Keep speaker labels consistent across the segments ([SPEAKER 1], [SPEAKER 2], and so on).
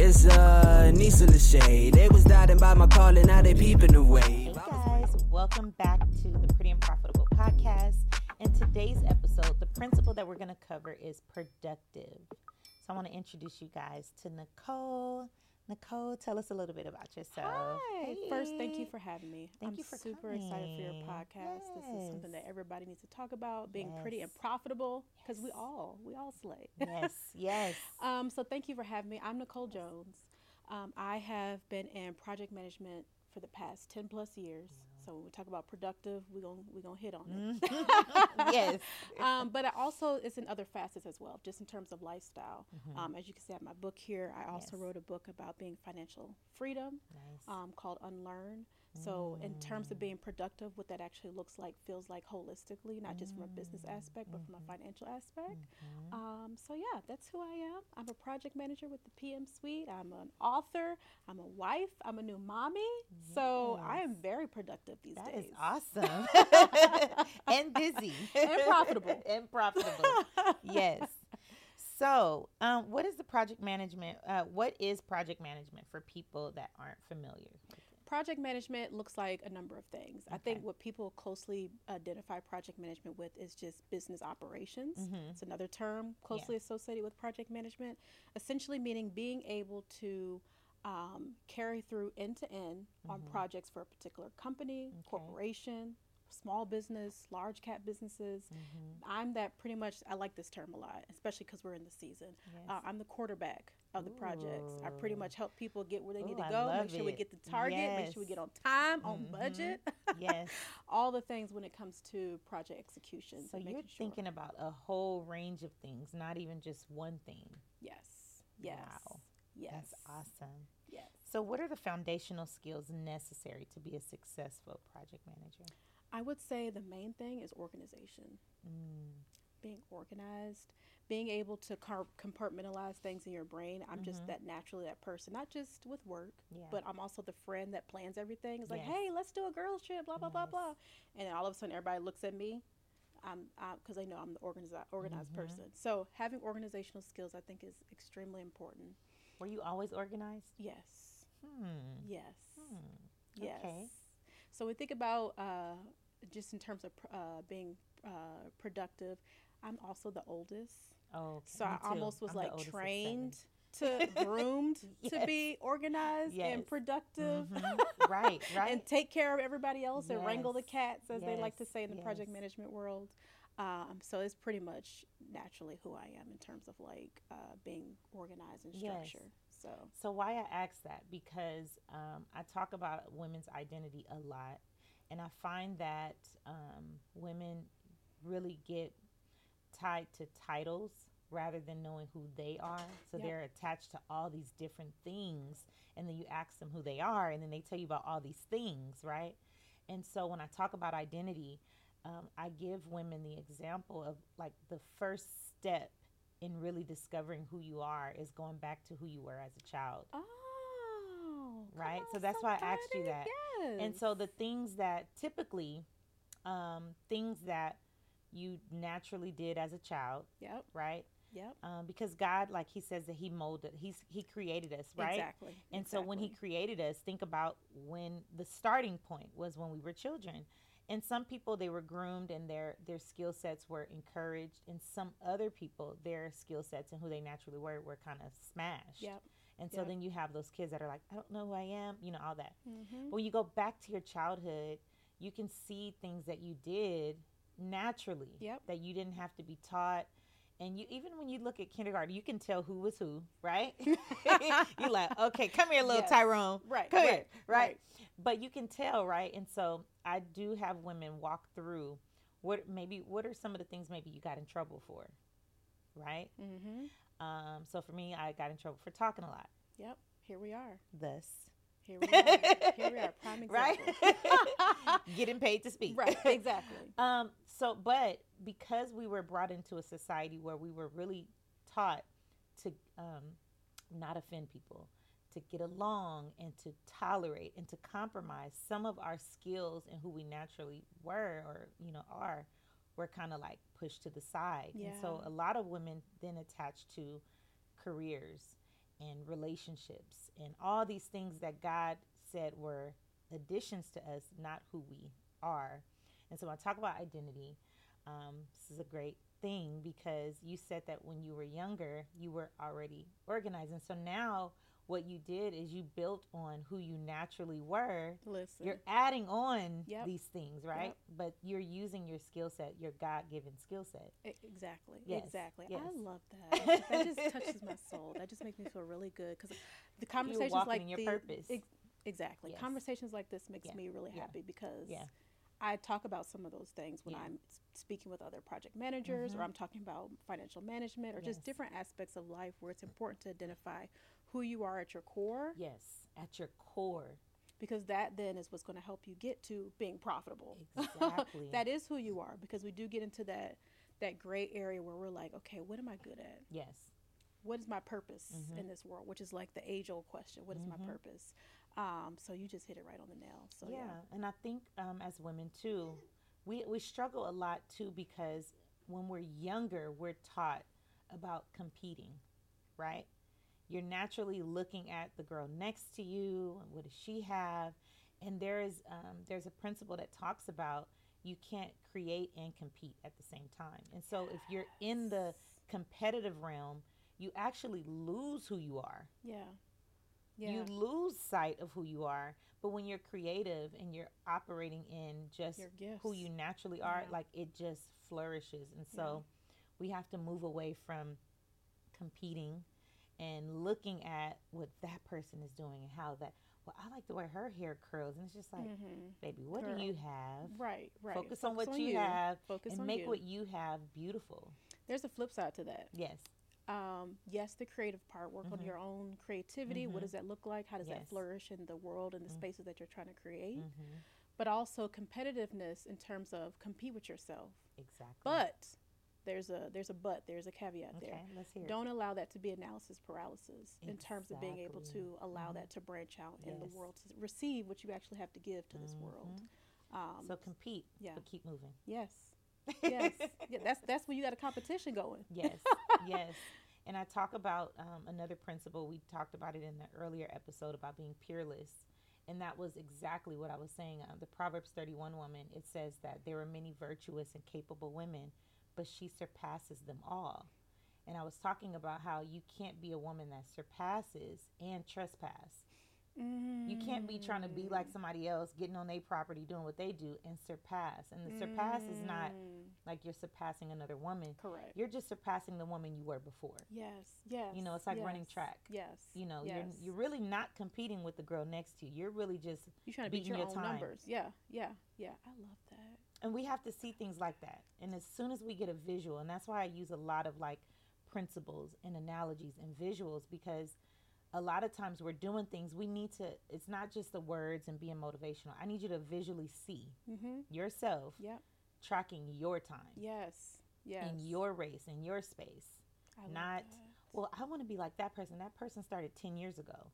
[SPEAKER 1] It's uh, Nisa Lachey. They was doubting by my calling, now they peeping away.
[SPEAKER 2] Hey guys, welcome back to the Pretty and Profitable podcast. In today's episode, the principle that we're going to cover is productive. So I want to introduce you guys to Nicole. Nicole, tell us a little bit about yourself.
[SPEAKER 3] Hi. First, thank you for having me.
[SPEAKER 2] Thank
[SPEAKER 3] I'm
[SPEAKER 2] you for
[SPEAKER 3] super excited for your
[SPEAKER 2] coming.
[SPEAKER 3] podcast. This is something that everybody needs to talk about, being pretty and profitable, because we all we all slay.
[SPEAKER 2] yes, yes.
[SPEAKER 3] um, so thank you for having me. I'm Nicole Jones. Um, I have been in project management for the past 10 plus years. So when we talk about productive, we're going we gonna hit on it.
[SPEAKER 2] Mm-hmm. yes.
[SPEAKER 3] um, but I also it's in other facets as well, just in terms of lifestyle.
[SPEAKER 2] Mhm.
[SPEAKER 3] Um, as you can see, have my book here. I also
[SPEAKER 2] Yes.
[SPEAKER 3] wrote a book about being financial freedom
[SPEAKER 2] nice.
[SPEAKER 3] um, called Unlearn. So, in terms of being productive, what that actually looks like feels like holistically, not just from a business aspect, but from a financial aspect. Um, so, yeah, that's who I am. I'm a project manager with the PM Suite. I'm an author. I'm a wife. I'm a new mommy. So, I am very productive these
[SPEAKER 2] That
[SPEAKER 3] days.
[SPEAKER 2] is awesome. and busy.
[SPEAKER 3] And profitable.
[SPEAKER 2] and profitable. yes. So, um, what is the project management? Uh, what is project management for people that aren't familiar?
[SPEAKER 3] Project management looks like a number of things. I think what people closely identify project management with is just business operations.
[SPEAKER 2] Mhm.
[SPEAKER 3] It's another term closely associated with project management, essentially meaning being able to um, carry through end to end on projects for a particular company,
[SPEAKER 2] Mm-hmm. Okay.
[SPEAKER 3] corporation, small business, large cap businesses.
[SPEAKER 2] Mm-hmm.
[SPEAKER 3] I'm that pretty much, I like this term a lot, especially because we're in the season. Uh, I'm the quarterback of the projects. I pretty much help people get where they need to
[SPEAKER 2] I
[SPEAKER 3] go, make sure we get the target, make sure we get on time, on
[SPEAKER 2] Mhm.
[SPEAKER 3] budget.
[SPEAKER 2] yes.
[SPEAKER 3] All the things when it comes to project execution.
[SPEAKER 2] So you're
[SPEAKER 3] sure-
[SPEAKER 2] thinking about a whole range of things, not even just one thing.
[SPEAKER 3] Yes. Yes.
[SPEAKER 2] Wow.
[SPEAKER 3] Yes.
[SPEAKER 2] That's awesome.
[SPEAKER 3] Yes.
[SPEAKER 2] So, what are the foundational skills necessary to be a successful project manager?
[SPEAKER 3] I would say the main thing is organization.
[SPEAKER 2] Mm.
[SPEAKER 3] Being organized, being able to car- compartmentalize things in your brain. I'm just that naturally that person, not just with work,
[SPEAKER 2] Mm-hmm. Yeah.
[SPEAKER 3] but I'm also the friend that plans everything. It's like,
[SPEAKER 2] Yes.
[SPEAKER 3] hey, let's do a girls trip, blah blah blah
[SPEAKER 2] Yes.
[SPEAKER 3] blah, and then all of a sudden everybody looks at me. I'm because they know I'm the organized organized
[SPEAKER 2] Mm-hmm.
[SPEAKER 3] person. So having organizational skills, I think, is extremely important.
[SPEAKER 2] Were you always organized?
[SPEAKER 3] Yes.
[SPEAKER 2] Hmm.
[SPEAKER 3] Yes.
[SPEAKER 2] Hmm.
[SPEAKER 3] Yes.
[SPEAKER 2] Okay.
[SPEAKER 3] So we think about uh, just in terms of pr- uh, being uh, productive. I'm also the oldest,
[SPEAKER 2] Oh, okay.
[SPEAKER 3] so
[SPEAKER 2] Me
[SPEAKER 3] I
[SPEAKER 2] too.
[SPEAKER 3] almost was
[SPEAKER 2] I'm
[SPEAKER 3] like trained to groomed to be organized
[SPEAKER 2] Yes.
[SPEAKER 3] and productive.
[SPEAKER 2] Mhm. right, right.
[SPEAKER 3] and take care of everybody else and wrangle the cats, as they like to say in the project management world. Um, so it's pretty much naturally who I am in terms of like uh, being organized and
[SPEAKER 2] Yes.
[SPEAKER 3] structure. So
[SPEAKER 2] So why I ask that because um, I talk about women's identity a lot, and I find that um, women really get tied to titles rather than knowing who they are. So
[SPEAKER 3] Yep.
[SPEAKER 2] they're attached to all these different things, and then you ask them who they are, and then they tell you about all these things, right? And so when I talk about identity, um, I give women the example of like the first step in really discovering who you are is going back to who you were as a child.
[SPEAKER 3] oh,
[SPEAKER 2] Right, so
[SPEAKER 3] on,
[SPEAKER 2] that's why I asked you that.
[SPEAKER 3] Yes.
[SPEAKER 2] And so the things that typically, um, things that you naturally did as a child,
[SPEAKER 3] Yep.
[SPEAKER 2] right?
[SPEAKER 3] Yep.
[SPEAKER 2] Um, because God, like He says that He molded, He's He created us, right?
[SPEAKER 3] Exactly.
[SPEAKER 2] And so when He created us, think about when the starting point was when we were children. And some people they were groomed and their their skill sets were encouraged, and some other people their skill sets and who they naturally were were kind of smashed.
[SPEAKER 3] Yep.
[SPEAKER 2] And so
[SPEAKER 3] Yep.
[SPEAKER 2] then you have those kids that are like, I don't know who I am, you know, all that.
[SPEAKER 3] Mhm.
[SPEAKER 2] But when you go back to your childhood, you can see things that you did naturally
[SPEAKER 3] Yep.
[SPEAKER 2] that you didn't have to be taught. And you even when you look at kindergarten, you can tell who was who, right? You're like, okay, come here, little
[SPEAKER 3] Yes.
[SPEAKER 2] Tyrone.
[SPEAKER 3] Right,
[SPEAKER 2] Come here,
[SPEAKER 3] right,
[SPEAKER 2] right?
[SPEAKER 3] right.
[SPEAKER 2] But you can tell, right? And so I do have women walk through what maybe what are some of the things maybe you got in trouble for, right?
[SPEAKER 3] Mhm.
[SPEAKER 2] Um, so for me, I got in trouble for talking a lot.
[SPEAKER 3] Yep. Here we are.
[SPEAKER 2] Thus,
[SPEAKER 3] Here we are. Here we are. Prime
[SPEAKER 2] right? Getting paid to speak.
[SPEAKER 3] right. Exactly.
[SPEAKER 2] Um, so, but because we were brought into a society where we were really taught to um, not offend people, to get along and to tolerate and to compromise, some of our skills and who we naturally were or, you know, are, were kind of like pushed to the side. yeah. And so a lot of women then attach to careers and relationships and all these things that God said were additions to us, not who we are. And so when I talk about identity, um, this is a great thing because you said that when you were younger, you were already organized. And so now what you did is you built on who you naturally were.
[SPEAKER 3] Listen.
[SPEAKER 2] You're adding on
[SPEAKER 3] Yep.
[SPEAKER 2] these things, right?
[SPEAKER 3] Yep.
[SPEAKER 2] But you're using your skill set, your God given skill set.
[SPEAKER 3] Exactly.
[SPEAKER 2] Yes,
[SPEAKER 3] Exactly.
[SPEAKER 2] yes.
[SPEAKER 3] I love that. that just touches my soul. That just makes me feel really good because the conversations like
[SPEAKER 2] in your
[SPEAKER 3] the-
[SPEAKER 2] purpose.
[SPEAKER 3] ex- exactly.
[SPEAKER 2] Yes.
[SPEAKER 3] Conversations like this makes
[SPEAKER 2] Yeah,
[SPEAKER 3] me really
[SPEAKER 2] yeah,
[SPEAKER 3] happy because
[SPEAKER 2] yeah.
[SPEAKER 3] I talk about some of those things when
[SPEAKER 2] Yeah.
[SPEAKER 3] I'm speaking with other project managers
[SPEAKER 2] Mhm.
[SPEAKER 3] or I'm talking about financial management or
[SPEAKER 2] Yes.
[SPEAKER 3] just different aspects of life where it's important to identify who you are at your core
[SPEAKER 2] Yes, at your core.
[SPEAKER 3] because that then is what's going to help you get to being profitable.
[SPEAKER 2] Exactly.
[SPEAKER 3] that is who you are because we do get into that that gray area where we're like, okay, what am I good at?
[SPEAKER 2] Yes.
[SPEAKER 3] What is my purpose
[SPEAKER 2] Mhm.
[SPEAKER 3] in this world? Which is like the age old question. What is
[SPEAKER 2] Mhm.
[SPEAKER 3] my purpose? Um, so you just hit it right on the nail. So
[SPEAKER 2] yeah.
[SPEAKER 3] yeah.
[SPEAKER 2] and I think um, as women too, we we struggle a lot too because when we're younger, we're taught about competing, right? You're naturally looking at the girl next to you. What does she have? And there is um, there's a principle that talks about you can't create and compete at the same time. And so if you're in the competitive realm, you actually lose who you are.
[SPEAKER 3] Yeah. Yeah.
[SPEAKER 2] You lose sight of who you are. But when you're creative and you're operating in just who you naturally are,
[SPEAKER 3] Yeah.
[SPEAKER 2] like it just flourishes. And so we have to move away from competing and looking at what that person is doing and how that well, I like the way her hair curls. And it's just like,
[SPEAKER 3] Mhm.
[SPEAKER 2] baby, what
[SPEAKER 3] Girl.
[SPEAKER 2] do you have?
[SPEAKER 3] Right, right.
[SPEAKER 2] Focus on what you, have
[SPEAKER 3] Focus
[SPEAKER 2] and
[SPEAKER 3] on
[SPEAKER 2] make
[SPEAKER 3] you.
[SPEAKER 2] what you have beautiful.
[SPEAKER 3] There's a flip side to that.
[SPEAKER 2] Yes.
[SPEAKER 3] Um, yes, the creative part, work on
[SPEAKER 2] Mhm.
[SPEAKER 3] your own creativity. What
[SPEAKER 2] Mhm.
[SPEAKER 3] does that look like? How does that flourish in the world and the
[SPEAKER 2] Mm.
[SPEAKER 3] spaces that you're trying to create?
[SPEAKER 2] hmm
[SPEAKER 3] But also competitiveness in terms of compete with yourself.
[SPEAKER 2] Exactly.
[SPEAKER 3] But there's a there's a but, there's a caveat
[SPEAKER 2] okay,
[SPEAKER 3] there.
[SPEAKER 2] let's hear.
[SPEAKER 3] Don't allow that to be analysis paralysis in terms of being able to allow
[SPEAKER 2] Mhm.
[SPEAKER 3] that to branch out in the world to receive what you actually have to give to this world.
[SPEAKER 2] Mhm.
[SPEAKER 3] Um,
[SPEAKER 2] So compete,
[SPEAKER 3] yeah.
[SPEAKER 2] but keep moving.
[SPEAKER 3] yes, yes, yeah, that's that's when you got a competition going.
[SPEAKER 2] yes, yes. And I talk about um, another principle. We talked about it in the earlier episode about being peerless. And that was exactly what I was saying. Uh, the Proverbs 31 woman, it says that there are many virtuous and capable women, but she surpasses them all. And I was talking about how you can't be a woman that surpasses and trespass. You can't be trying to be like somebody else, getting on their property, doing what they do, and surpass. And the surpass is not
[SPEAKER 3] Mm,
[SPEAKER 2] like you're surpassing another woman.
[SPEAKER 3] correct.
[SPEAKER 2] You're just surpassing the woman you were before.
[SPEAKER 3] Yes, yes.
[SPEAKER 2] You know, it's like running track.
[SPEAKER 3] Yes.
[SPEAKER 2] You know,
[SPEAKER 3] yes.
[SPEAKER 2] you're you're really not competing with the girl next to you. You're really just
[SPEAKER 3] You're trying to beat your
[SPEAKER 2] your
[SPEAKER 3] own
[SPEAKER 2] time.
[SPEAKER 3] numbers. Yeah, yeah, yeah. I love that.
[SPEAKER 2] And we have to see things like that. And as soon as we get a visual, and that's why I use a lot of like principles and analogies and visuals because a lot of times we're doing things we need to it's not just the words and being motivational. I need you to visually see
[SPEAKER 3] Mm-hmm.
[SPEAKER 2] yourself
[SPEAKER 3] Yep.
[SPEAKER 2] tracking your time
[SPEAKER 3] Yes. Yes.
[SPEAKER 2] in your race in your space.
[SPEAKER 3] I
[SPEAKER 2] not-
[SPEAKER 3] that.
[SPEAKER 2] Well, I want to be like that person. That person started 10 years ago.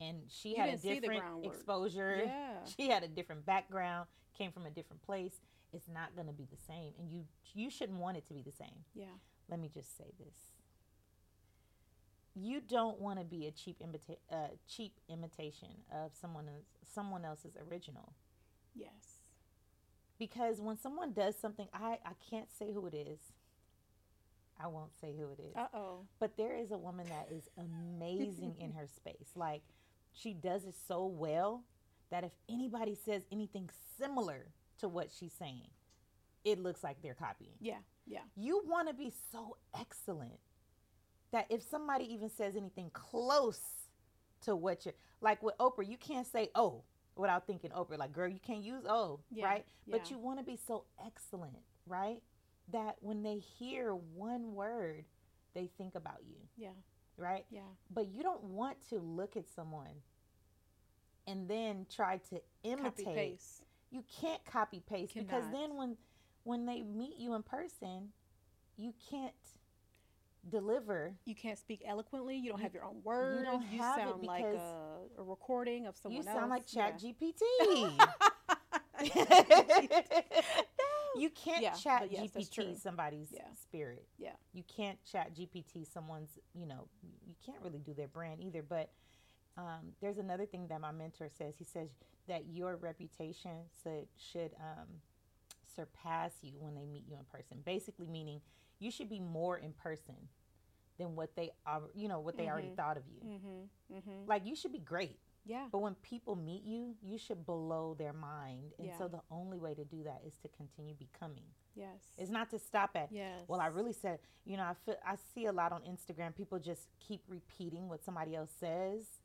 [SPEAKER 2] And she
[SPEAKER 3] You
[SPEAKER 2] had a
[SPEAKER 3] didn't see the
[SPEAKER 2] different exposure.
[SPEAKER 3] Yeah.
[SPEAKER 2] She had a different background, came from a different place. It's not going to be the same. And you you shouldn't want it to be the same.
[SPEAKER 3] Yeah.
[SPEAKER 2] Let me just say this. You don't want to be a cheap imita- uh, cheap imitation of someone else, someone else's original.
[SPEAKER 3] Yes.
[SPEAKER 2] Because when someone does something, I, I can't say who it is. I won't say who it is.
[SPEAKER 3] Uh oh.
[SPEAKER 2] But there is a woman that is amazing in her space. Like she does it so well that if anybody says anything similar to what she's saying, it looks like they're copying.
[SPEAKER 3] Yeah. Yeah.
[SPEAKER 2] You want to be so excellent that if somebody even says anything close to what you're like with Oprah, you can't say oh without thinking Oprah. Like, girl, you can't use oh,
[SPEAKER 3] Yeah,
[SPEAKER 2] right? But you want to be so excellent, right? That when they hear one word, they think about you,
[SPEAKER 3] Yeah.
[SPEAKER 2] Right?
[SPEAKER 3] Yeah.
[SPEAKER 2] But you don't want to look at someone and then try to imitate.
[SPEAKER 3] Copy paste.
[SPEAKER 2] You can't copy paste because then when when they meet you in person, you can't deliver.
[SPEAKER 3] You can't speak eloquently. You don't
[SPEAKER 2] You-
[SPEAKER 3] have your own words.
[SPEAKER 2] You don't have it
[SPEAKER 3] sound like a, a recording of someone
[SPEAKER 2] you
[SPEAKER 3] else.
[SPEAKER 2] sound like
[SPEAKER 3] Yeah.
[SPEAKER 2] Chat GPT. you can't
[SPEAKER 3] Yeah,
[SPEAKER 2] chat
[SPEAKER 3] yes.
[SPEAKER 2] GPT somebody's
[SPEAKER 3] Yeah.
[SPEAKER 2] spirit.
[SPEAKER 3] Yeah.
[SPEAKER 2] You can't chat GPT someone's, you know, you can't really do their brand either. But um, there's another thing that my mentor says. He says that your reputation should, should um, surpass you when they meet you in person. Basically, meaning you should be more in person than what they are, you know, what they already thought of you.
[SPEAKER 3] Mm-hmm. Mm-hmm.
[SPEAKER 2] Like you should be great.
[SPEAKER 3] Yeah.
[SPEAKER 2] But when people meet you, you should blow their mind. And
[SPEAKER 3] Yeah.
[SPEAKER 2] so the only way to do that is to continue becoming.
[SPEAKER 3] Yes.
[SPEAKER 2] It's not to stop at,
[SPEAKER 3] Yes.
[SPEAKER 2] well, I really said, you know, I feel, I see a lot on Instagram. People just keep repeating what somebody else says.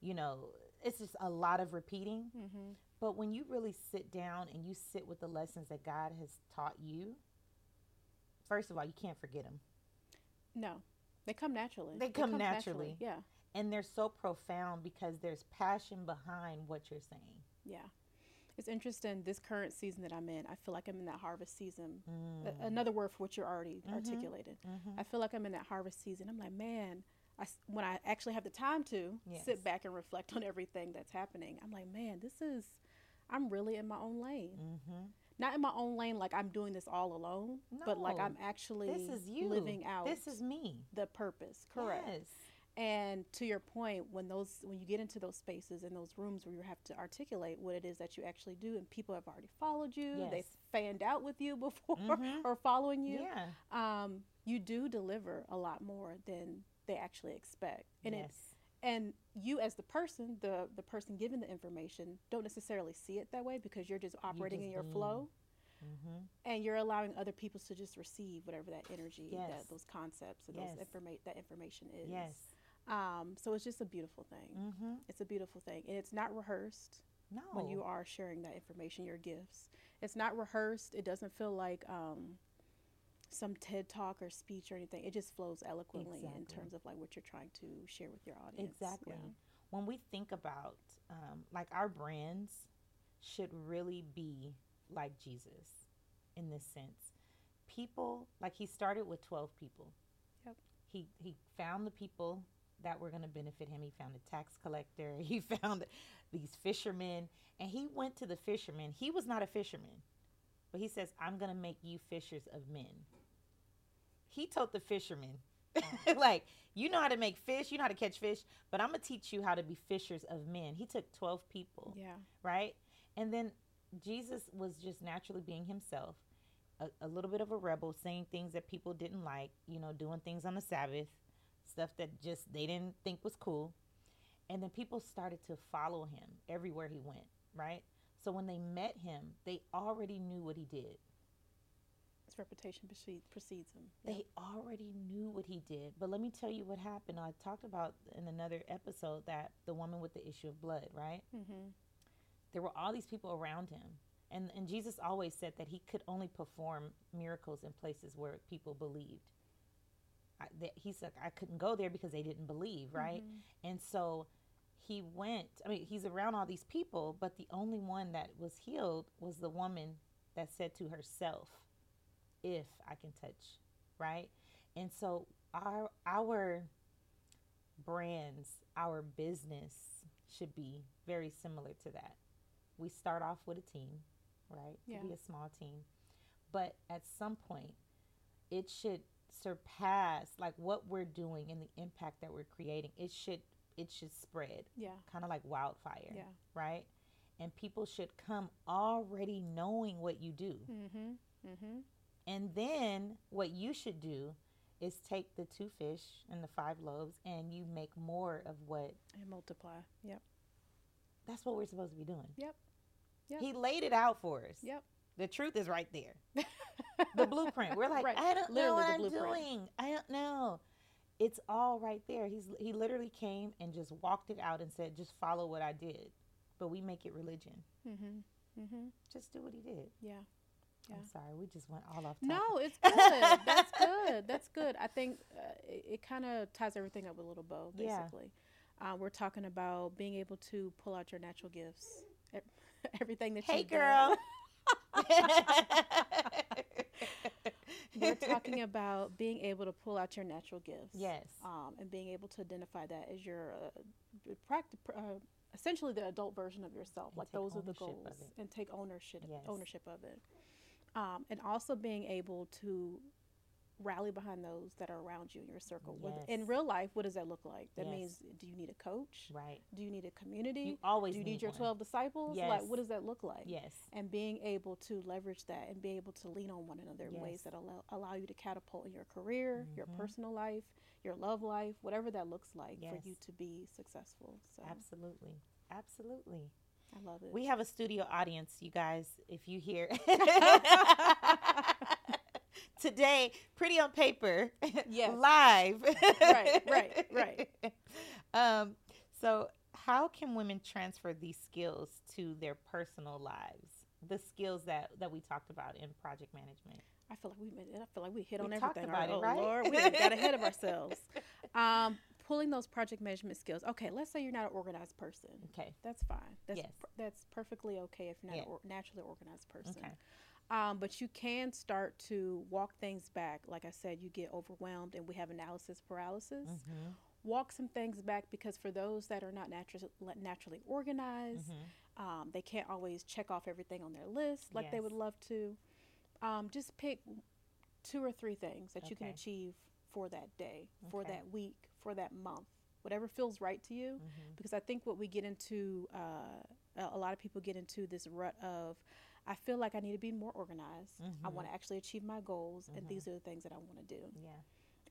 [SPEAKER 2] You know, it's just a lot of repeating.
[SPEAKER 3] Mm-hmm.
[SPEAKER 2] But when you really sit down and you sit with the lessons that God has taught you, first of all, you can't forget them.
[SPEAKER 3] No, they come naturally.
[SPEAKER 2] They come naturally.
[SPEAKER 3] Yeah.
[SPEAKER 2] And they're so profound because there's passion behind what you're saying.
[SPEAKER 3] Yeah. It's interesting. This current season that I'm in, I feel like I'm in that harvest season. A- mm. another word for what you're already mm-hmm. articulated. Mm-hmm. I feel like I'm in that harvest season. I'm like, man, I when I actually have the time to
[SPEAKER 2] Yes.
[SPEAKER 3] sit back and reflect on everything that's happening, I'm like, man, this is, I'm really in my own lane.
[SPEAKER 2] Mm-hmm.
[SPEAKER 3] Not in my own lane, like I'm doing this all alone, but like I'm actually
[SPEAKER 2] This is you.
[SPEAKER 3] living out
[SPEAKER 2] This is me.
[SPEAKER 3] the purpose. Correct.
[SPEAKER 2] Yes.
[SPEAKER 3] And to your point, when those when you get into those spaces and those rooms where you have to articulate what it is that you actually do, and people have already followed you, they fanned out with you before
[SPEAKER 2] Mhm.
[SPEAKER 3] or following you,
[SPEAKER 2] Yeah.
[SPEAKER 3] um, you do deliver a lot more than they actually expect. And it and you as the person, the the person giving the information, don't necessarily see it that way because you're just operating
[SPEAKER 2] just
[SPEAKER 3] in your
[SPEAKER 2] being-
[SPEAKER 3] flow.
[SPEAKER 2] mm-hmm.
[SPEAKER 3] And you're allowing other people to just receive whatever that energy,
[SPEAKER 2] Yes.
[SPEAKER 3] that those concepts, and
[SPEAKER 2] Yes.
[SPEAKER 3] those informa- that information is.
[SPEAKER 2] Yes.
[SPEAKER 3] Um, so it's just a beautiful thing.
[SPEAKER 2] Mm-hmm.
[SPEAKER 3] It's a beautiful thing. And it's not rehearsed
[SPEAKER 2] No.
[SPEAKER 3] when you are sharing that information, your gifts. It's not rehearsed. It doesn't feel like um, some TED talk or speech or anything. It just flows eloquently in terms of like what you're trying to share with your audience.
[SPEAKER 2] Exactly.
[SPEAKER 3] Yeah.
[SPEAKER 2] When we think about um, like our brands should really be like Jesus in this sense. People like he started with 12 people.
[SPEAKER 3] Yep.
[SPEAKER 2] He he found the people that were going to benefit him. He found a tax collector. He found these fishermen and he went to the fishermen. He was not a fisherman. But he says, "I'm going to make you fishers of men." He told the fishermen uh-huh. like you know how to make fish, you know how to catch fish, but I'm gonna teach you how to be fishers of men. He took 12 people,
[SPEAKER 3] Yeah.
[SPEAKER 2] right? And then Jesus was just naturally being himself, a, a little bit of a rebel, saying things that people didn't like, you know, doing things on the Sabbath, stuff that just they didn't think was cool. And then people started to follow him everywhere he went, right? So when they met him, they already knew what he did.
[SPEAKER 3] His reputation precedes, him.
[SPEAKER 2] They already knew what he did. But let me tell you what happened. I talked about in another episode that the woman with the issue of blood, right?
[SPEAKER 3] Mm-hmm.
[SPEAKER 2] There were all these people around him. And, and Jesus always said that he could only perform miracles in places where people believed. I, that he said, I couldn't go there because they didn't believe, right? Mm-hmm. And so he went, I mean, he's around all these people, but the only one that was healed was the woman that said to herself, if I can touch, right? And so our our brands, our business should be very similar to that. We start off with a team, right?
[SPEAKER 3] Yeah.
[SPEAKER 2] To be a small team. But at some point it should surpass like what we're doing and the impact that we're creating. It should it should spread
[SPEAKER 3] Yeah.
[SPEAKER 2] kind of like wildfire,
[SPEAKER 3] Yeah.
[SPEAKER 2] right? And people should come already knowing what you do.
[SPEAKER 3] Mm-hmm. Mm-hmm.
[SPEAKER 2] And then what you should do is take the two fish and the five loaves and you make more of what
[SPEAKER 3] And multiply. Yep.
[SPEAKER 2] that's what we're supposed to be doing.
[SPEAKER 3] Yep. Yep.
[SPEAKER 2] He laid it out for us.
[SPEAKER 3] Yep.
[SPEAKER 2] The truth is right there. the blueprint. We're like,
[SPEAKER 3] Right.
[SPEAKER 2] I don't know
[SPEAKER 3] Literally
[SPEAKER 2] what
[SPEAKER 3] the
[SPEAKER 2] I'm
[SPEAKER 3] blueprint.
[SPEAKER 2] doing. I don't know. It's all right there. He's he literally came and just walked it out and said, just follow what I did. But we make it religion.
[SPEAKER 3] Mm-hmm. Mm-hmm.
[SPEAKER 2] Just do what he did.
[SPEAKER 3] Yeah. Yeah.
[SPEAKER 2] I'm sorry, we just went all off. Topic.
[SPEAKER 3] No, it's good. That's good. That's good. I think uh, it, it kind of ties everything up with a little bow,
[SPEAKER 2] Yeah.
[SPEAKER 3] basically. Uh, we're talking about being able to pull out your natural gifts. Everything that
[SPEAKER 2] Hey,
[SPEAKER 3] done.
[SPEAKER 2] girl.
[SPEAKER 3] We're talking about being able to pull out your natural gifts.
[SPEAKER 2] Yes.
[SPEAKER 3] Um, and being able to identify that as your uh, practice, uh, essentially the adult version of yourself.
[SPEAKER 2] And
[SPEAKER 3] like those are the goals, and take ownership
[SPEAKER 2] Yes.
[SPEAKER 3] ownership of it. Um, and also being able to rally behind those that are around you in your circle.
[SPEAKER 2] Yes.
[SPEAKER 3] In real life, what does that look like? That
[SPEAKER 2] Yes.
[SPEAKER 3] means, do you need a coach?
[SPEAKER 2] Right.
[SPEAKER 3] Do you need a community?
[SPEAKER 2] You always
[SPEAKER 3] do you need,
[SPEAKER 2] need
[SPEAKER 3] your
[SPEAKER 2] one.
[SPEAKER 3] 12 disciples?
[SPEAKER 2] Yes.
[SPEAKER 3] Like, what does that look like?
[SPEAKER 2] Yes.
[SPEAKER 3] And being able to leverage that and be able to lean on one another in ways that allow, allow you to catapult in your career, your
[SPEAKER 2] Mhm.
[SPEAKER 3] personal life, your love life, whatever that looks like for you to be successful. So
[SPEAKER 2] Absolutely. Absolutely.
[SPEAKER 3] I love it.
[SPEAKER 2] We have a studio audience, you guys, if you hear. Today, pretty on paper,
[SPEAKER 3] Yes.
[SPEAKER 2] live.
[SPEAKER 3] Right, right, right.
[SPEAKER 2] Um, so, how can women transfer these skills to their personal lives? The skills that, that we talked about in project management.
[SPEAKER 3] I feel like we made. I feel like we hit
[SPEAKER 2] We
[SPEAKER 3] on everything.
[SPEAKER 2] about
[SPEAKER 3] oh,
[SPEAKER 2] it, right?
[SPEAKER 3] Lord, we got ahead of ourselves. Um, pulling those project management skills. Okay, let's say you're not an organized person.
[SPEAKER 2] Okay.
[SPEAKER 3] That's fine. That's
[SPEAKER 2] Yes.
[SPEAKER 3] per- that's perfectly okay if you're not
[SPEAKER 2] Yeah.
[SPEAKER 3] an or- naturally organized person.
[SPEAKER 2] Okay.
[SPEAKER 3] Um, but you can start to walk things back. Like I said, you get overwhelmed, and we have analysis paralysis.
[SPEAKER 2] Mm-hmm.
[SPEAKER 3] Walk some things back because for those that are not naturally naturally organized,
[SPEAKER 2] Mm-hmm.
[SPEAKER 3] um, they can't always check off everything on their list like they would love to. Um, just pick two or three things that you can achieve for that day, for
[SPEAKER 2] Okay.
[SPEAKER 3] that week, for that month, whatever feels right to you.
[SPEAKER 2] Mm-hmm.
[SPEAKER 3] Because I think what we get into, uh, a lot of people get into this rut of, I feel like I need to be more organized. I
[SPEAKER 2] Mhm.
[SPEAKER 3] want to actually achieve my goals, and
[SPEAKER 2] Mhm.
[SPEAKER 3] these are the things that I want to do.
[SPEAKER 2] Yeah.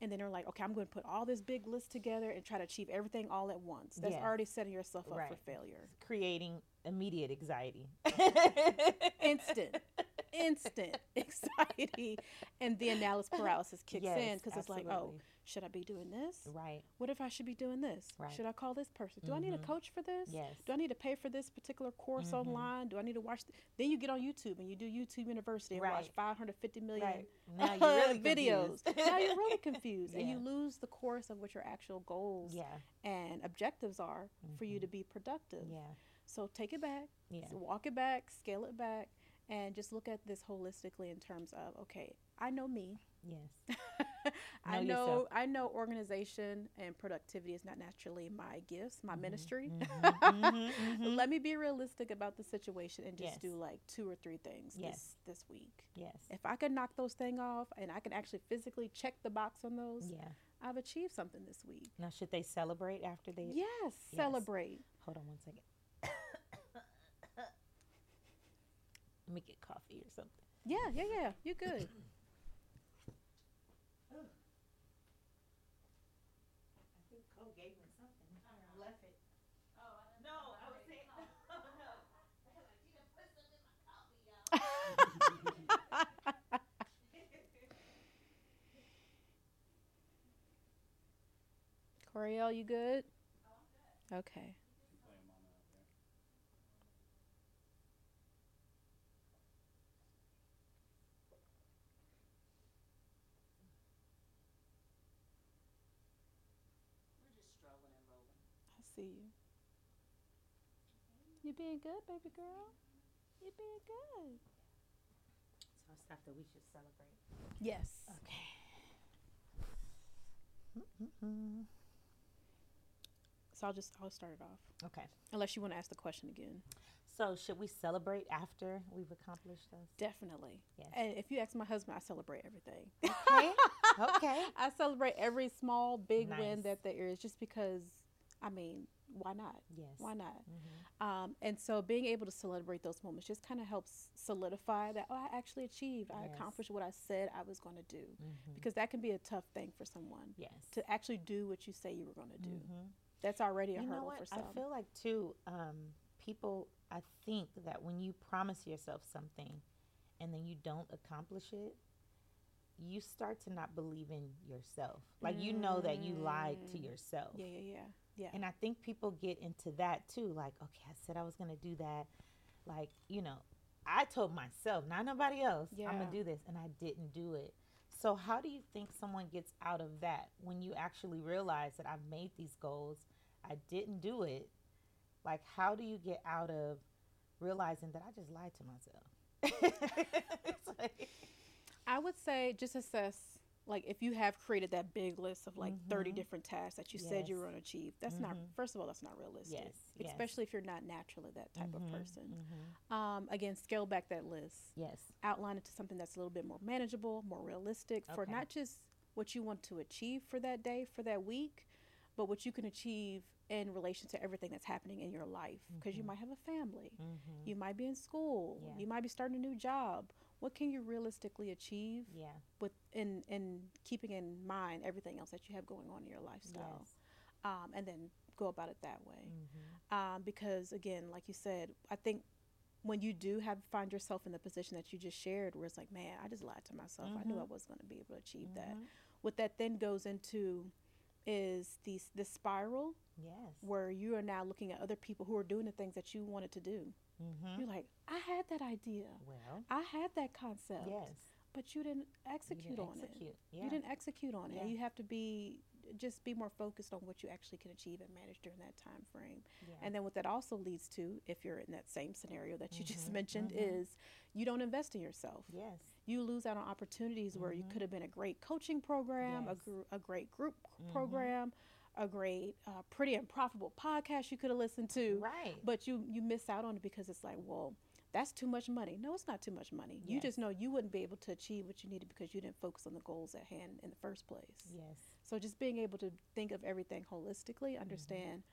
[SPEAKER 3] And then they're like, okay, I'm going to put all this big list together and try to achieve everything all at once. That's
[SPEAKER 2] Yeah.
[SPEAKER 3] already setting yourself up for
[SPEAKER 2] Right.
[SPEAKER 3] failure.
[SPEAKER 2] Creating immediate anxiety.
[SPEAKER 3] instant, instant anxiety, and the analysis paralysis kicks in because it's like, oh. Should I be doing this?
[SPEAKER 2] Right.
[SPEAKER 3] What if I should be doing this?
[SPEAKER 2] Right.
[SPEAKER 3] Should I call this person? Do I need a
[SPEAKER 2] Mhm.
[SPEAKER 3] coach for this?
[SPEAKER 2] Yes.
[SPEAKER 3] Do I need to pay for this particular course
[SPEAKER 2] Mhm.
[SPEAKER 3] online? Do I need to watch? Th- then you get on YouTube and you do YouTube University and watch 550 million
[SPEAKER 2] Right. Now you're really
[SPEAKER 3] videos. now you're really confused, and you lose the course of what your actual goals
[SPEAKER 2] Yeah.
[SPEAKER 3] and objectives are for you to be productive.
[SPEAKER 2] Yeah.
[SPEAKER 3] So take it back,
[SPEAKER 2] Yeah.
[SPEAKER 3] so walk it back, scale it back, and just look at this holistically in terms of okay, I know me.
[SPEAKER 2] Yes.
[SPEAKER 3] I
[SPEAKER 2] Know yourself.
[SPEAKER 3] I know organization and productivity is not naturally my gifts, my ministry.
[SPEAKER 2] Mhm, mhm, mhm.
[SPEAKER 3] Let me be realistic about the situation and just
[SPEAKER 2] Yes.
[SPEAKER 3] do like two or three things
[SPEAKER 2] Yes.
[SPEAKER 3] this this week.
[SPEAKER 2] Yes.
[SPEAKER 3] If I can knock those things off and I can actually physically check the box on those,
[SPEAKER 2] Yeah.
[SPEAKER 3] I've achieved something this week.
[SPEAKER 2] Now, should they celebrate after they?
[SPEAKER 3] Yes, celebrate.
[SPEAKER 2] Hold on one second. Let me get coffee or something.
[SPEAKER 3] Yeah, yeah, yeah. You're good.
[SPEAKER 2] I think Cole gave me something. I left it. Oh, no, oh, I was saying, oh, no.
[SPEAKER 3] Coriel, you good? Oh, okay. I see you. You being good, baby girl. You being good.
[SPEAKER 2] So it's stuff that we should celebrate.
[SPEAKER 3] Yes.
[SPEAKER 2] Okay. Mm-mm-mm.
[SPEAKER 3] So I'll just I'll start it off.
[SPEAKER 2] Okay.
[SPEAKER 3] Unless you want to ask the question again.
[SPEAKER 2] So should we celebrate after we've accomplished those?
[SPEAKER 3] Definitely.
[SPEAKER 2] Yes.
[SPEAKER 3] And if you ask my husband, I celebrate everything.
[SPEAKER 2] Okay. okay.
[SPEAKER 3] I celebrate every small big win that there is just because I mean, why not?
[SPEAKER 2] Yes.
[SPEAKER 3] Why not?
[SPEAKER 2] Mhm.
[SPEAKER 3] Um, and so being able to celebrate those moments just kind of helps solidify that, oh, I actually achieved. I
[SPEAKER 2] Yes.
[SPEAKER 3] accomplished what I said I was going to do.
[SPEAKER 2] Mhm.
[SPEAKER 3] Because that can be a tough thing for someone
[SPEAKER 2] Yes.
[SPEAKER 3] to actually do what you say you were going to do.
[SPEAKER 2] Mhm.
[SPEAKER 3] That's already a
[SPEAKER 2] you know
[SPEAKER 3] hurdle
[SPEAKER 2] what?
[SPEAKER 3] for some.
[SPEAKER 2] I feel like too, um, people. I think that when you promise yourself something, and then you don't accomplish it, you start to not believe in yourself. Like you know that you lied to
[SPEAKER 3] Mm.
[SPEAKER 2] yourself.
[SPEAKER 3] yeah, yeah, yeah. Yeah.
[SPEAKER 2] And I think people get into that too. Like, okay, I said I was gonna do that. Like, you know, I told myself, not nobody else, I'm gonna do this, and I didn't do it. So how do you think someone gets out of that when you actually realize that I've made these goals, I didn't do it? Like, how do you get out of realizing that I just lied to myself? like,
[SPEAKER 3] I would say just assess like if you have created that big list of like 30
[SPEAKER 2] Mhm.
[SPEAKER 3] different tasks that you said you
[SPEAKER 2] Yes.
[SPEAKER 3] were going to achieve that's not
[SPEAKER 2] Mhm.
[SPEAKER 3] first of all that's not realistic
[SPEAKER 2] Yes, yes.
[SPEAKER 3] especially if you're not naturally that type of
[SPEAKER 2] Mhm,
[SPEAKER 3] person
[SPEAKER 2] mhm.
[SPEAKER 3] um, again scale back that list
[SPEAKER 2] Yes.
[SPEAKER 3] outline it to something that's a little bit more manageable more realistic for not just what you want to achieve for that day for that week but what you can achieve in relation to everything that's happening in your life because you
[SPEAKER 2] Mhm.
[SPEAKER 3] might have a family
[SPEAKER 2] Mhm.
[SPEAKER 3] you might be in school
[SPEAKER 2] Yeah.
[SPEAKER 3] you might be starting a new job what can you realistically achieve
[SPEAKER 2] Yeah.
[SPEAKER 3] with in in keeping in mind everything else that you have going on in your lifestyle
[SPEAKER 2] Yes.
[SPEAKER 3] um, and then go about it that way
[SPEAKER 2] Mhm.
[SPEAKER 3] um, because again like you said i think when you do have find yourself in the position that you just shared where it's like man i just lied to myself i knew i
[SPEAKER 2] Mhm.
[SPEAKER 3] was going to be able to achieve that
[SPEAKER 2] Mhm.
[SPEAKER 3] what that then goes into is these this spiral
[SPEAKER 2] Yes.
[SPEAKER 3] where you are now looking at other people who are doing the things that you wanted to do
[SPEAKER 2] Mhm.
[SPEAKER 3] you're like i had that idea
[SPEAKER 2] Well.
[SPEAKER 3] i had that concept
[SPEAKER 2] Yes.
[SPEAKER 3] but you didn't
[SPEAKER 2] You
[SPEAKER 3] execute
[SPEAKER 2] didn't
[SPEAKER 3] on it.
[SPEAKER 2] Yeah.
[SPEAKER 3] you didn't execute on it
[SPEAKER 2] Yeah.
[SPEAKER 3] you have to be just be more focused on what you actually can achieve and manage during that time frame
[SPEAKER 2] Yeah.
[SPEAKER 3] and then what that also leads to if you're in that same scenario that you just
[SPEAKER 2] Mhm,
[SPEAKER 3] mentioned
[SPEAKER 2] mhm.
[SPEAKER 3] is you don't invest in yourself
[SPEAKER 2] yes.
[SPEAKER 3] you lose out on opportunities where you
[SPEAKER 2] Mhm.
[SPEAKER 3] could have been a great coaching program a, gr- a great group
[SPEAKER 2] Mhm.
[SPEAKER 3] program a great uh, pretty and profitable podcast you could have listened to
[SPEAKER 2] Right.
[SPEAKER 3] but you you miss out on it because it's like well that's too much money no it's not too much money you just know you wouldn't be able to achieve what you needed because you didn't focus on the goals at hand in the first place
[SPEAKER 2] yes.
[SPEAKER 3] so just being able to think of everything holistically
[SPEAKER 2] Mm-hmm.
[SPEAKER 3] understand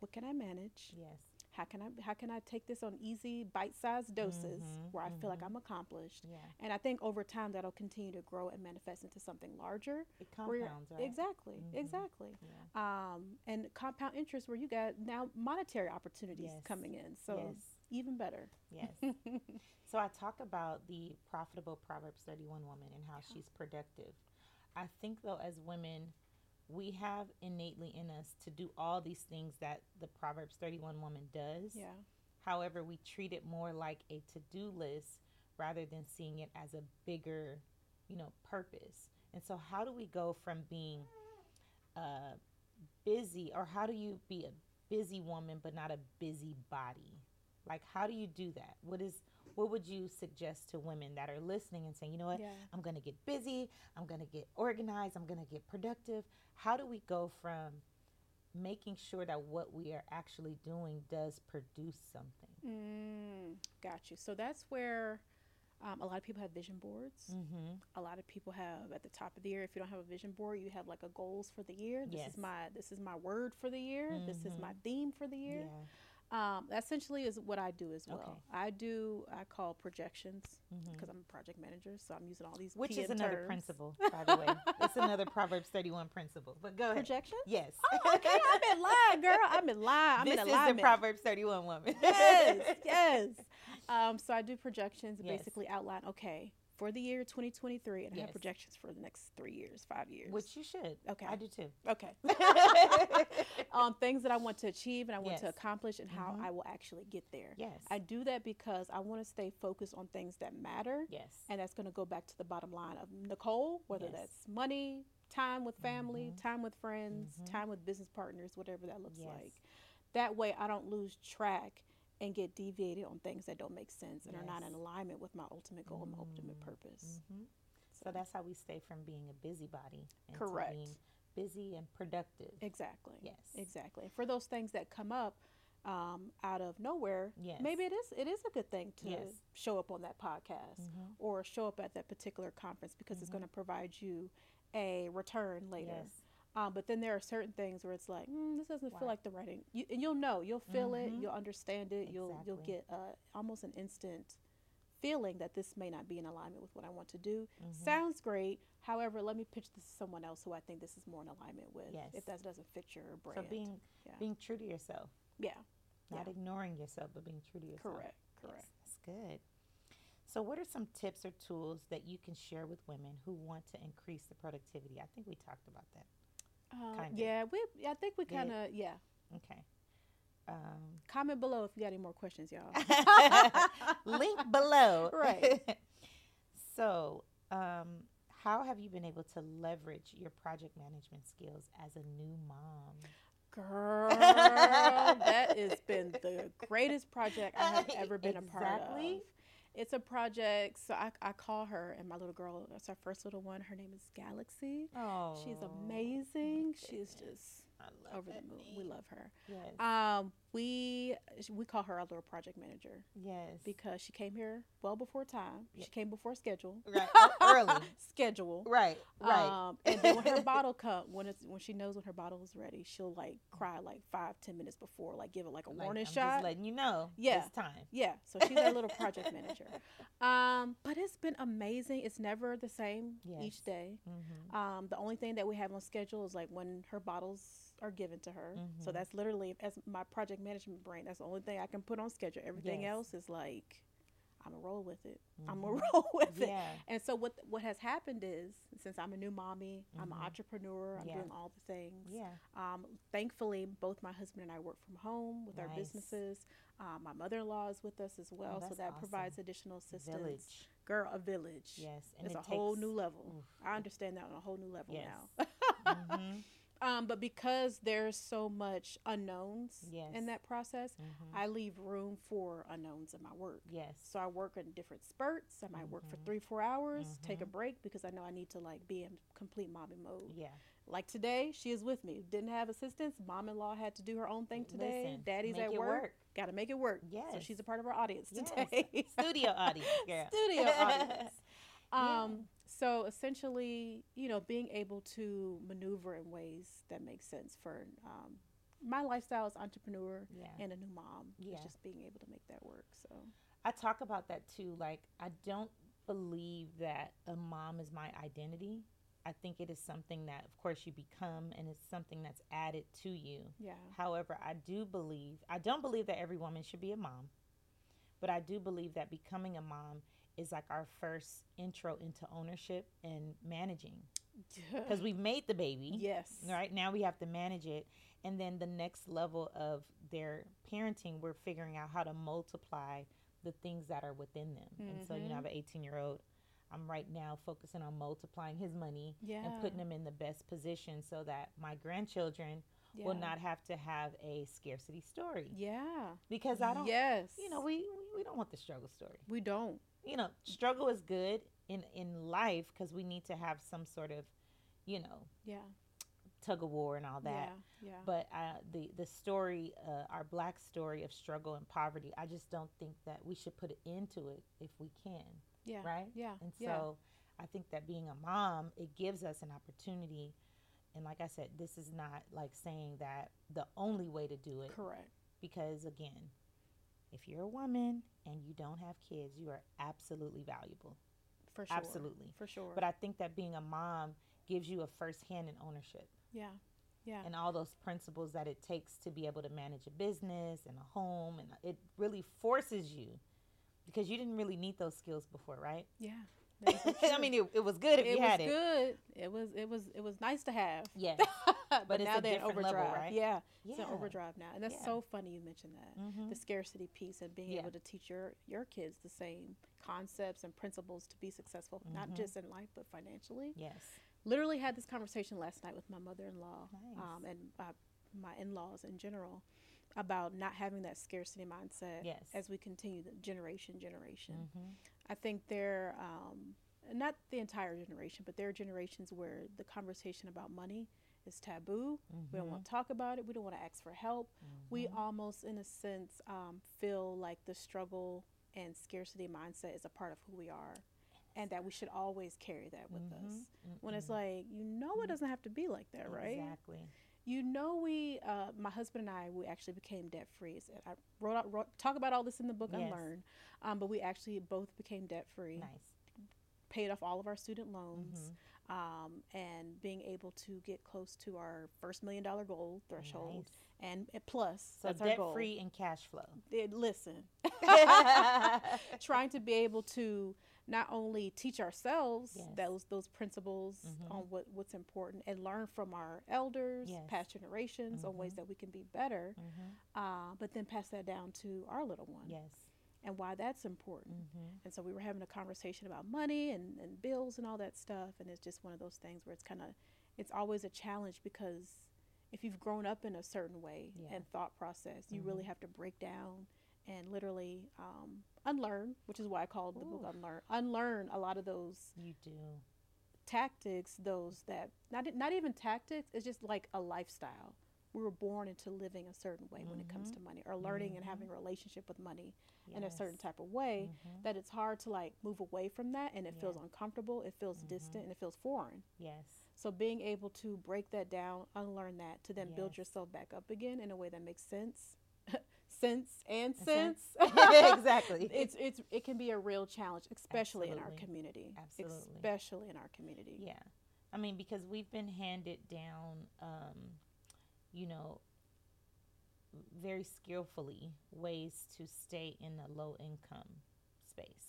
[SPEAKER 3] what can i manage
[SPEAKER 2] Yes.
[SPEAKER 3] How can i how can i take this on easy bite-sized doses
[SPEAKER 2] Mhm,
[SPEAKER 3] where i feel like
[SPEAKER 2] mhm.
[SPEAKER 3] i'm accomplished
[SPEAKER 2] Yeah.
[SPEAKER 3] and i think over time that'll continue to grow and manifest into something larger
[SPEAKER 2] It compounds, right?
[SPEAKER 3] exactly
[SPEAKER 2] Mhm.
[SPEAKER 3] exactly
[SPEAKER 2] Yeah.
[SPEAKER 3] um, and compound interest where you got now monetary opportunities
[SPEAKER 2] Yes.
[SPEAKER 3] coming in so
[SPEAKER 2] yes.
[SPEAKER 3] even better
[SPEAKER 2] Yes. so I talk about the profitable Proverbs 31 woman and how she's productive. I think though as women we have innately in us to do all these things that the Proverbs 31 woman does.
[SPEAKER 3] yeah
[SPEAKER 2] However, we treat it more like a to-do list rather than seeing it as a bigger, you know, purpose. And so how do we go from being uh busy or how do you be a busy woman but not a busy body? Like how do you do that? What is what would you suggest to women that are listening and saying, "You know what?
[SPEAKER 3] yeah
[SPEAKER 2] I'm going to get busy, I'm going to get organized, I'm going to get productive." How do we go from making sure that what we are actually doing does produce something?
[SPEAKER 3] mm, got you so that's where um, a lot of people have vision boards
[SPEAKER 2] Mm-hmm.
[SPEAKER 3] a lot of people have at the top of the year if you don't have a vision board you have like a goals for the year this
[SPEAKER 2] Yes.
[SPEAKER 3] is my this is my word for the year this is my
[SPEAKER 2] Mhm.
[SPEAKER 3] theme for the year
[SPEAKER 2] Yeah.
[SPEAKER 3] Um, essentially is what i do as well
[SPEAKER 2] Okay.
[SPEAKER 3] i do i call projections because i'm a project manager so i'm using all these
[SPEAKER 2] Which is another
[SPEAKER 3] terms.
[SPEAKER 2] principle, by the way. it's another Proverbs 31 principle. But go ahead.
[SPEAKER 3] projection
[SPEAKER 2] Yes.
[SPEAKER 3] oh, okay i've been lying girl i've been lying i'm
[SPEAKER 2] this
[SPEAKER 3] in
[SPEAKER 2] is the Proverbs 31 woman.
[SPEAKER 3] yes yes um, so i do projections and
[SPEAKER 2] Yes.
[SPEAKER 3] basically outline okay for the year 2023 and i
[SPEAKER 2] Yes.
[SPEAKER 3] have projections for the next three years five years
[SPEAKER 2] Which you should.
[SPEAKER 3] Okay.
[SPEAKER 2] I do too.
[SPEAKER 3] okay um, things that I want to achieve and I want to accomplish and how
[SPEAKER 2] Mhm.
[SPEAKER 3] I will actually get there.
[SPEAKER 2] yes.
[SPEAKER 3] I do that because I want to stay focused on things that matter.
[SPEAKER 2] yes.
[SPEAKER 3] And that's going to go back to the bottom line of Nicole, whether
[SPEAKER 2] Yes.
[SPEAKER 3] that's money, time with family,
[SPEAKER 2] Mhm.
[SPEAKER 3] time with friends,
[SPEAKER 2] Mhm.
[SPEAKER 3] time with business partners, whatever that looks
[SPEAKER 2] Yes.
[SPEAKER 3] like. That way I don't lose track and get deviated on things that don't make sense and are not in alignment with my ultimate goal and my ultimate
[SPEAKER 2] Mm.
[SPEAKER 3] purpose.
[SPEAKER 2] hmm So that's how we stay from being a busybody
[SPEAKER 3] Correct.
[SPEAKER 2] being busy and productive.
[SPEAKER 3] Exactly.
[SPEAKER 2] Yes.
[SPEAKER 3] Exactly. For those things that come up um, out of nowhere,
[SPEAKER 2] Yes.
[SPEAKER 3] maybe it is it is a good thing to
[SPEAKER 2] Yes.
[SPEAKER 3] show up on that podcast
[SPEAKER 2] Mhm.
[SPEAKER 3] or show up at that particular conference because it's
[SPEAKER 2] Mhm.
[SPEAKER 3] going to provide you a return later.
[SPEAKER 2] Yes.
[SPEAKER 3] Um, but then there are certain things where it's like, mm, this doesn't feel like the writing. You, and you'll know, you'll feel it,
[SPEAKER 2] Mhm.
[SPEAKER 3] you'll understand it, you'll you'll get uh, almost an instant feeling that this may not be in alignment with what I want to do.
[SPEAKER 2] Mhm.
[SPEAKER 3] Sounds great. However, let me pitch this to someone else who I think this is more in alignment with.
[SPEAKER 2] Yes.
[SPEAKER 3] If that doesn't fit your brand.
[SPEAKER 2] So being
[SPEAKER 3] Yeah.
[SPEAKER 2] being true to yourself,
[SPEAKER 3] yeah.
[SPEAKER 2] not
[SPEAKER 3] Yeah.
[SPEAKER 2] ignoring yourself, but being true to yourself.
[SPEAKER 3] Correct.
[SPEAKER 2] Yes,
[SPEAKER 3] Correct.
[SPEAKER 2] that's good. So, what are some tips or tools that you can share with women who want to increase the productivity? I think we talked about that.
[SPEAKER 3] Uh,
[SPEAKER 2] Kinda.
[SPEAKER 3] yeah, we. I think we kind of. Yeah.
[SPEAKER 2] Okay. Um,
[SPEAKER 3] Comment below if you got any more questions, y'all.
[SPEAKER 2] link below.
[SPEAKER 3] Right.
[SPEAKER 2] so, um, how have you been able to leverage your project management skills as a new mom?
[SPEAKER 3] Girl, that has been the greatest project I have ever been a part of. It's a project. So I, I call her, and my little girl, that's our first little one. Her name is Galaxy.
[SPEAKER 2] Oh,
[SPEAKER 3] She's amazing. She's just
[SPEAKER 2] I love
[SPEAKER 3] over the moon. We love her.
[SPEAKER 2] Yes.
[SPEAKER 3] Um, we we call her our little project manager
[SPEAKER 2] yes.
[SPEAKER 3] because she came here well before time. She came before schedule.
[SPEAKER 2] right. Early.
[SPEAKER 3] schedule.
[SPEAKER 2] Right. Right.
[SPEAKER 3] Um, and then when her bottle come, when it's when she knows when her bottle is ready, she'll like cry like five ten minutes before, like give it like a
[SPEAKER 2] Like,
[SPEAKER 3] warning
[SPEAKER 2] I'm
[SPEAKER 3] shot.
[SPEAKER 2] Just letting you know.
[SPEAKER 3] Yeah.
[SPEAKER 2] It's time.
[SPEAKER 3] Yeah, so she's our little project manager. Um, but it's been amazing. It's never the same
[SPEAKER 2] Yes.
[SPEAKER 3] each day.
[SPEAKER 2] Mm-hmm.
[SPEAKER 3] Um, the only thing that we have on schedule is like when her bottles are given to her. So
[SPEAKER 2] Mhm.
[SPEAKER 3] that's literally as my project management brain. That's the only thing I can put on schedule. Everything
[SPEAKER 2] Yes.
[SPEAKER 3] else is like, I'm gonna roll with it. I'm
[SPEAKER 2] Mhm.
[SPEAKER 3] gonna roll with it. And so what what has happened is since I'm a new mommy, I'm an
[SPEAKER 2] Mhm.
[SPEAKER 3] entrepreneur. I'm
[SPEAKER 2] Yeah.
[SPEAKER 3] doing all the things.
[SPEAKER 2] Yeah.
[SPEAKER 3] Um, thankfully, both my husband and I work from home with our businesses. Um, my mother-in-law is with us as well, so that
[SPEAKER 2] awesome.
[SPEAKER 3] provides additional assistance.
[SPEAKER 2] Village.
[SPEAKER 3] Girl, a village.
[SPEAKER 2] Yes. And
[SPEAKER 3] it's
[SPEAKER 2] it
[SPEAKER 3] a whole new level.
[SPEAKER 2] Oof.
[SPEAKER 3] I understand that on a whole new level
[SPEAKER 2] Yes.
[SPEAKER 3] now.
[SPEAKER 2] Mhm.
[SPEAKER 3] Um, but because there's so much unknowns
[SPEAKER 2] Yes.
[SPEAKER 3] in that process,
[SPEAKER 2] Mhm.
[SPEAKER 3] I leave room for unknowns in my work.
[SPEAKER 2] Yes.
[SPEAKER 3] So I work in different spurts. I might work for
[SPEAKER 2] Mhm.
[SPEAKER 3] three, four hours, take a
[SPEAKER 2] Mhm.
[SPEAKER 3] break because I know I need to like be in complete mommy mode.
[SPEAKER 2] Yeah.
[SPEAKER 3] Like today, she is with me. Didn't have assistance. Mom in law had to do her own thing today.
[SPEAKER 2] Listen,
[SPEAKER 3] Daddy's at work.
[SPEAKER 2] work.
[SPEAKER 3] Got to make it work.
[SPEAKER 2] Yes.
[SPEAKER 3] So she's a part of our audience
[SPEAKER 2] Yes.
[SPEAKER 3] today.
[SPEAKER 2] Studio audience.
[SPEAKER 3] Studio audience.
[SPEAKER 2] Yeah.
[SPEAKER 3] So essentially, you know, being able to maneuver in ways that make sense for um, my lifestyle as entrepreneur
[SPEAKER 2] Yeah.
[SPEAKER 3] and a new mom. is just being able to make that work. So
[SPEAKER 2] I talk about that too. Like, I don't believe that a mom is my identity. I think it is something that, of course, you become, and it's something that's added to you.
[SPEAKER 3] yeah,
[SPEAKER 2] However, I do believe, I don't believe that every woman should be a mom, but I do believe that becoming a mom is like our first intro into ownership and managing because we've made the baby.
[SPEAKER 3] yes,
[SPEAKER 2] Right now we have to manage it. And then the next level of their parenting, we're figuring out how to multiply the things that are within them. And so, you know, I have an mm-hmm. 18 year old. I'm right now focusing on multiplying his money
[SPEAKER 3] yeah,
[SPEAKER 2] and putting him in the best position so that my grandchildren will not have to have a scarcity story.
[SPEAKER 3] Yeah.
[SPEAKER 2] Because I don't,
[SPEAKER 3] Yes.
[SPEAKER 2] you know, we, we, we don't want the struggle story.
[SPEAKER 3] we don't.
[SPEAKER 2] You know, struggle is good in, in life because we need to have some sort of, you know,
[SPEAKER 3] Yeah.
[SPEAKER 2] tug of war and all that.
[SPEAKER 3] Yeah. Yeah.
[SPEAKER 2] But uh, the the story, uh, our black story of struggle and poverty, I just don't think that we should put it into it if we can,
[SPEAKER 3] yeah.
[SPEAKER 2] right?
[SPEAKER 3] Yeah.
[SPEAKER 2] And
[SPEAKER 3] yeah.
[SPEAKER 2] so I think that being a mom, it gives us an opportunity. And like I said, this is not like saying that the only way to do it,
[SPEAKER 3] correct.
[SPEAKER 2] because again, if you're a woman and you don't have kids, you are absolutely valuable.
[SPEAKER 3] For sure.
[SPEAKER 2] Absolutely.
[SPEAKER 3] For sure.
[SPEAKER 2] But I think that being a mom gives you a first hand in ownership.
[SPEAKER 3] yeah. Yeah.
[SPEAKER 2] and all those principles that it takes to be able to manage a business and a home and it really forces you because you didn't really need those skills before right
[SPEAKER 3] yeah.
[SPEAKER 2] I mean it, it was good if
[SPEAKER 3] it
[SPEAKER 2] you had it It was
[SPEAKER 3] good. It was it was it was nice to have.
[SPEAKER 2] Yeah,
[SPEAKER 3] but,
[SPEAKER 2] But
[SPEAKER 3] now they're in overdrive.
[SPEAKER 2] level, right?
[SPEAKER 3] Yeah,
[SPEAKER 2] yeah
[SPEAKER 3] it's an overdrive now, and that's
[SPEAKER 2] Yeah.
[SPEAKER 3] so funny you mentioned that.
[SPEAKER 2] Mhm.
[SPEAKER 3] The scarcity piece and being
[SPEAKER 2] Yeah.
[SPEAKER 3] able to teach your your kids the same concepts and principles to be successful, not
[SPEAKER 2] Mhm.
[SPEAKER 3] just in life but financially.
[SPEAKER 2] yes
[SPEAKER 3] Literally had this conversation last night with my mother-in-law
[SPEAKER 2] Nice.
[SPEAKER 3] um, and uh, my in-laws in general about not having that scarcity mindset
[SPEAKER 2] Yes.
[SPEAKER 3] as we continue the generation generation.
[SPEAKER 2] hmm
[SPEAKER 3] I think there, um, not the entire generation, but there are generations where the conversation about money is taboo. We don't want to talk about it. We don't want to ask for help. We almost, in a sense, um, feel like the struggle and scarcity mindset is a part of who we are, and that we should always carry that with us. When it's like, you know, it doesn't have to be like that, right?
[SPEAKER 2] exactly
[SPEAKER 3] You know, we, uh, my husband and I, we actually became debt free. I wrote, out, wrote talk about all this in the book
[SPEAKER 2] Yes.
[SPEAKER 3] Unlearn, um, but we actually both became debt free
[SPEAKER 2] nice
[SPEAKER 3] paid off all of our student loans
[SPEAKER 2] Mhm.
[SPEAKER 3] um, and being able to get close to our first million dollar goal threshold
[SPEAKER 2] Nice.
[SPEAKER 3] and, and plus
[SPEAKER 2] so
[SPEAKER 3] that's our
[SPEAKER 2] debt free and cash flow
[SPEAKER 3] Eh, listen trying to be able to not only teach ourselves
[SPEAKER 2] Yes.
[SPEAKER 3] those those principles
[SPEAKER 2] Mhm.
[SPEAKER 3] on what what's important and learn from our elders
[SPEAKER 2] Yes.
[SPEAKER 3] past generations on ways
[SPEAKER 2] Mhm.
[SPEAKER 3] that we can be better
[SPEAKER 2] hmm
[SPEAKER 3] uh, but then pass that down to our little one
[SPEAKER 2] yes
[SPEAKER 3] and why that's important
[SPEAKER 2] hmm
[SPEAKER 3] and so we were having a conversation about money and, and bills and all that stuff. And it's just one of those things where it's kind of, it's always a challenge because if you've grown up in a certain way
[SPEAKER 2] Yeah.
[SPEAKER 3] and thought process, you really have to break down and literally um, unlearn, which is why I called the book Unlearn. Unlearn a lot of those
[SPEAKER 2] You do.
[SPEAKER 3] tactics, those that not not even tactics. It's just like a lifestyle. We were born into living a certain way when it comes to money, or learning and having a relationship with money in a certain type of way.
[SPEAKER 2] Mhm.
[SPEAKER 3] That it's hard to like move away from that, and it feels uncomfortable. It feels distant, and it feels foreign.
[SPEAKER 2] Yes.
[SPEAKER 3] So being able to break that down, unlearn that, to then build yourself back up again in a way that makes sense, sense and
[SPEAKER 2] sense.
[SPEAKER 3] sense.
[SPEAKER 2] Exactly.
[SPEAKER 3] It's it's it can be a real challenge, especially in our community.
[SPEAKER 2] Absolutely.
[SPEAKER 3] Especially in our community.
[SPEAKER 2] Yeah. I mean, because we've been handed down, um, you know, very skillfully ways to stay in a low income space.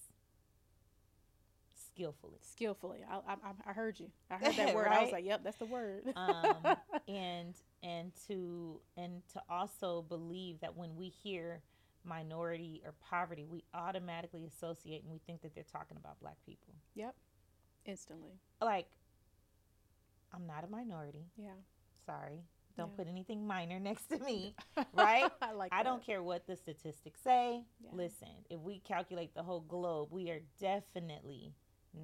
[SPEAKER 2] Skillfully.
[SPEAKER 3] Skillfully. I, I, I- heard you. I heard that word. I was like, yep, that's the word.
[SPEAKER 2] um, and and to and to also believe that when we hear minority or poverty, we automatically associate and we think that they're talking about black people.
[SPEAKER 3] yep. Instantly.
[SPEAKER 2] Like, I'm not a minority.
[SPEAKER 3] Yeah.
[SPEAKER 2] Sorry, don't
[SPEAKER 3] Yeah.
[SPEAKER 2] put anything minor next to me, right?
[SPEAKER 3] I like
[SPEAKER 2] I don't care what the statistics say.
[SPEAKER 3] Yeah.
[SPEAKER 2] Listen, if we calculate the whole globe, we are definitely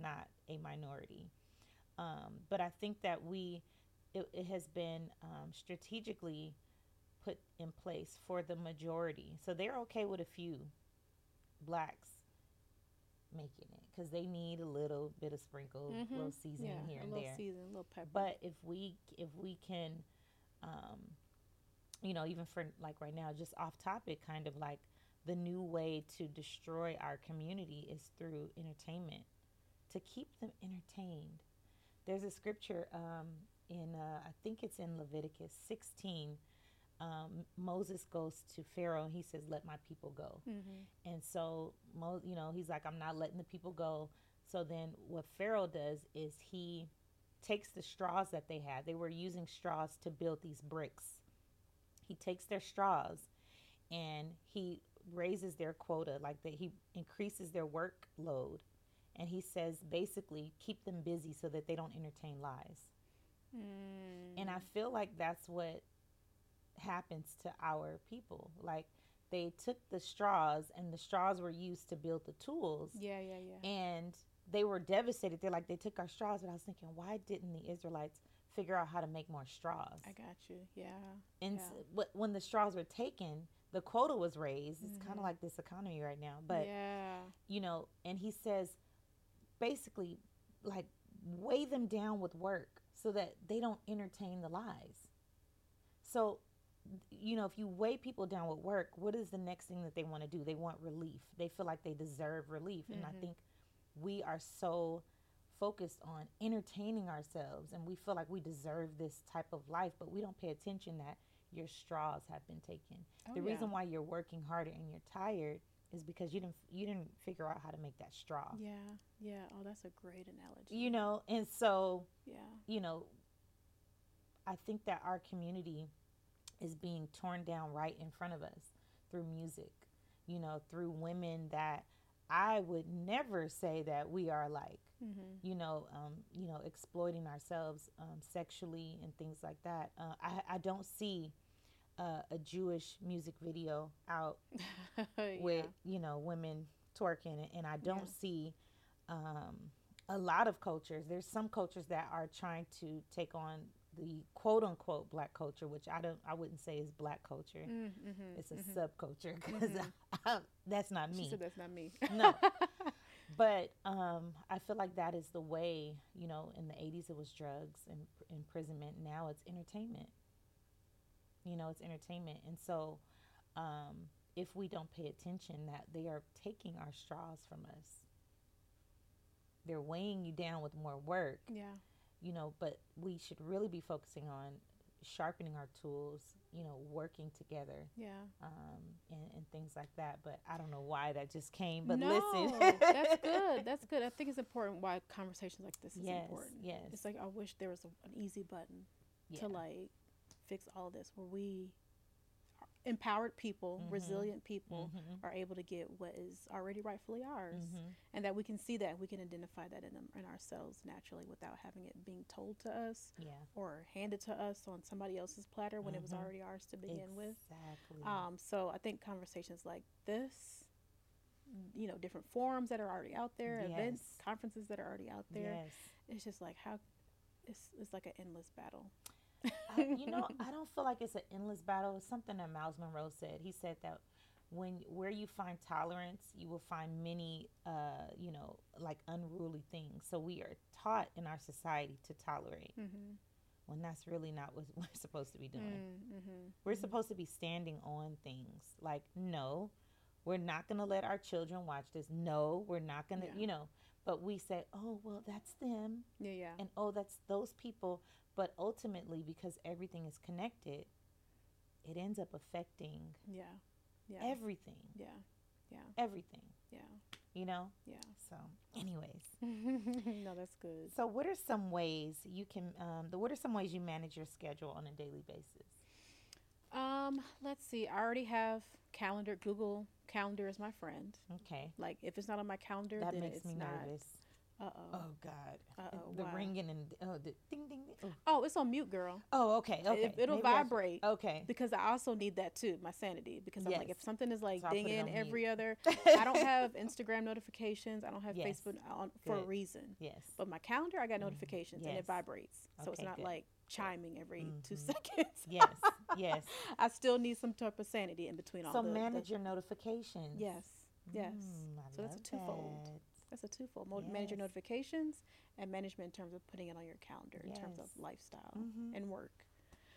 [SPEAKER 2] not a minority. Um, but I think that we, it, it has been um, strategically put in place for the majority. So they're okay with a few blacks making it because they need a little bit of sprinkle,
[SPEAKER 3] Mhm.
[SPEAKER 2] little seasoning
[SPEAKER 3] yeah,
[SPEAKER 2] here
[SPEAKER 3] a
[SPEAKER 2] and
[SPEAKER 3] little
[SPEAKER 2] there.
[SPEAKER 3] season, a little pepper.
[SPEAKER 2] But if we if we can, um, you know, even for like right now, just off topic, kind of like the new way to destroy our community is through entertainment, to keep them entertained. There's a scripture um, in uh, I think it's in Leviticus 16. Um, Moses goes to Pharaoh and he says, "Let my people go."
[SPEAKER 3] mm-hmm.
[SPEAKER 2] And so, Mo, you know, he's like, I'm not letting the people go. So then, what Pharaoh does is he takes the straws that they had. They were using straws to build these bricks. He takes their straws and he raises their quota, like that. He increases their workload, and he says basically keep them busy so that they don't entertain lies.
[SPEAKER 3] mm.
[SPEAKER 2] And I feel like that's what happens to our people. Like they took the straws and the straws were used to build the tools
[SPEAKER 3] yeah, yeah, yeah.
[SPEAKER 2] and they were devastated. They're like they took our straws, but I was thinking why didn't the Israelites figure out how to make more straws?
[SPEAKER 3] I got you. Yeah.
[SPEAKER 2] and
[SPEAKER 3] yeah.
[SPEAKER 2] s- but when the straws were taken, the quota was raised. It's kind of like this economy right now. But
[SPEAKER 3] yeah.
[SPEAKER 2] you know, and he says basically like weigh them down with work so that they don't entertain the lies. So, you know, if you weigh people down with work, what is the next thing that they want to do? They want relief. They feel like they deserve relief. And I mm-hmm. think we are so focused on entertaining ourselves and we feel like we deserve this type of life, but we don't pay attention that your straws have been taken.
[SPEAKER 3] Oh,
[SPEAKER 2] the
[SPEAKER 3] yeah.
[SPEAKER 2] reason why you're working harder and you're tired is because you didn't you didn't figure out how to make that straw.
[SPEAKER 3] Yeah. Yeah. Oh, that's a great analogy.
[SPEAKER 2] You know, and so,
[SPEAKER 3] yeah.
[SPEAKER 2] you know, I think that our community is being torn down right in front of us through music, you know, through women that I would never say that we are like,
[SPEAKER 3] Mm-hmm.
[SPEAKER 2] you know, um, you know, exploiting ourselves um, sexually and things like that. Uh, I, I don't see uh, a Jewish music video out with you know women twerking and- and i don't
[SPEAKER 3] Yeah.
[SPEAKER 2] see um, a lot of cultures. There's some cultures that are trying to take on the quote unquote black culture which i don't i wouldn't say is black culture.
[SPEAKER 3] Mm-hmm.
[SPEAKER 2] it's a subculture because that's not me.
[SPEAKER 3] said that's not me.
[SPEAKER 2] no. But um, i feel like that is the way you know in the 80s it was drugs and imprisonment. Now it's entertainment you know it's entertainment and so um, if we don't pay attention that they are taking our straws from us they're weighing you down with more work
[SPEAKER 3] yeah.
[SPEAKER 2] you know but we should really be focusing on sharpening our tools you know working together
[SPEAKER 3] Yeah.
[SPEAKER 2] um, and, and things like that. But I don't know why that just came. But
[SPEAKER 3] no,
[SPEAKER 2] listen,
[SPEAKER 3] that's good. That's good. I think it's important why conversations like this is
[SPEAKER 2] Yes,
[SPEAKER 3] important.
[SPEAKER 2] yes.
[SPEAKER 3] It's like I wish there was a, an easy button
[SPEAKER 2] Yeah.
[SPEAKER 3] to like fix all this where we empowered people,
[SPEAKER 2] Mhm.
[SPEAKER 3] resilient people
[SPEAKER 2] Mhm.
[SPEAKER 3] are able to get what is already rightfully ours,
[SPEAKER 2] Mhm.
[SPEAKER 3] and that we can see that we can identify that in them, in ourselves naturally without having it being told to us
[SPEAKER 2] Yeah.
[SPEAKER 3] or handed to us on somebody else's platter when it was
[SPEAKER 2] Mhm.
[SPEAKER 3] already ours to begin with.
[SPEAKER 2] Exactly.
[SPEAKER 3] Um, so I think conversations like this, you know, different forums that are already out there, events, conferences that are already out there,
[SPEAKER 2] Yes.
[SPEAKER 3] it's just like how it's it's like an endless battle.
[SPEAKER 2] I, you know, I don't feel like it's an endless battle. It's something that Myles Munroe said. He said that when where you find tolerance, you will find many, uh, you know, like unruly things. So we are taught in our society to tolerate
[SPEAKER 3] Mm-hmm.
[SPEAKER 2] when that's really not what we're supposed to be doing.
[SPEAKER 3] Mm-hmm.
[SPEAKER 2] We're supposed to be standing on things. Like, no, we're not going to let our children watch this. No, we're not going to,
[SPEAKER 3] Yeah.
[SPEAKER 2] you know. But we say, oh, well, that's them
[SPEAKER 3] Yeah, yeah.
[SPEAKER 2] and oh that's those people but ultimately because everything is connected it ends up affecting
[SPEAKER 3] Yeah. Yeah.
[SPEAKER 2] everything
[SPEAKER 3] yeah.
[SPEAKER 2] Yeah, everything
[SPEAKER 3] Yeah.
[SPEAKER 2] you know
[SPEAKER 3] Yeah.
[SPEAKER 2] so anyways
[SPEAKER 3] no, that's good.
[SPEAKER 2] so what are some ways you can um, the what are some ways you manage your schedule on a daily basis
[SPEAKER 3] Um, let's see. I already have calendar. Google Calendar is my friend.
[SPEAKER 2] okay
[SPEAKER 3] Like if it's not on my calendar,
[SPEAKER 2] that
[SPEAKER 3] then
[SPEAKER 2] makes
[SPEAKER 3] it's
[SPEAKER 2] me
[SPEAKER 3] not.
[SPEAKER 2] nervous
[SPEAKER 3] Uh
[SPEAKER 2] oh
[SPEAKER 3] oh.
[SPEAKER 2] god
[SPEAKER 3] Uh-oh,
[SPEAKER 2] the ringing and oh the ding ding ding. Oh.
[SPEAKER 3] Oh, it's on mute, girl.
[SPEAKER 2] oh okay okay
[SPEAKER 3] It, it'll
[SPEAKER 2] Maybe I should-
[SPEAKER 3] vibrate.
[SPEAKER 2] okay
[SPEAKER 3] because I also need that too, my sanity. Because I'm like, if something is like
[SPEAKER 2] So I'll put it
[SPEAKER 3] dinging
[SPEAKER 2] on mute.
[SPEAKER 3] every other, I don't have Instagram notifications. I don't have
[SPEAKER 2] Yes.
[SPEAKER 3] Facebook on for a reason.
[SPEAKER 2] yes
[SPEAKER 3] But my calendar, I got
[SPEAKER 2] Mhm.
[SPEAKER 3] notifications and
[SPEAKER 2] Yes.
[SPEAKER 3] it vibrates, so it's not
[SPEAKER 2] good.
[SPEAKER 3] like chiming every two
[SPEAKER 2] Mhm.
[SPEAKER 3] seconds.
[SPEAKER 2] yes yes
[SPEAKER 3] I still need some type of sanity in between all
[SPEAKER 2] so
[SPEAKER 3] the the-
[SPEAKER 2] manage your notifications
[SPEAKER 3] Yes, yes.
[SPEAKER 2] Mm,
[SPEAKER 3] So that's a twofold.
[SPEAKER 2] that.
[SPEAKER 3] That's a twofold. Mo- Manage your notifications and management in terms of putting it on your calendar in terms of
[SPEAKER 2] Yes.
[SPEAKER 3] lifestyle
[SPEAKER 2] Mhm.
[SPEAKER 3] and work.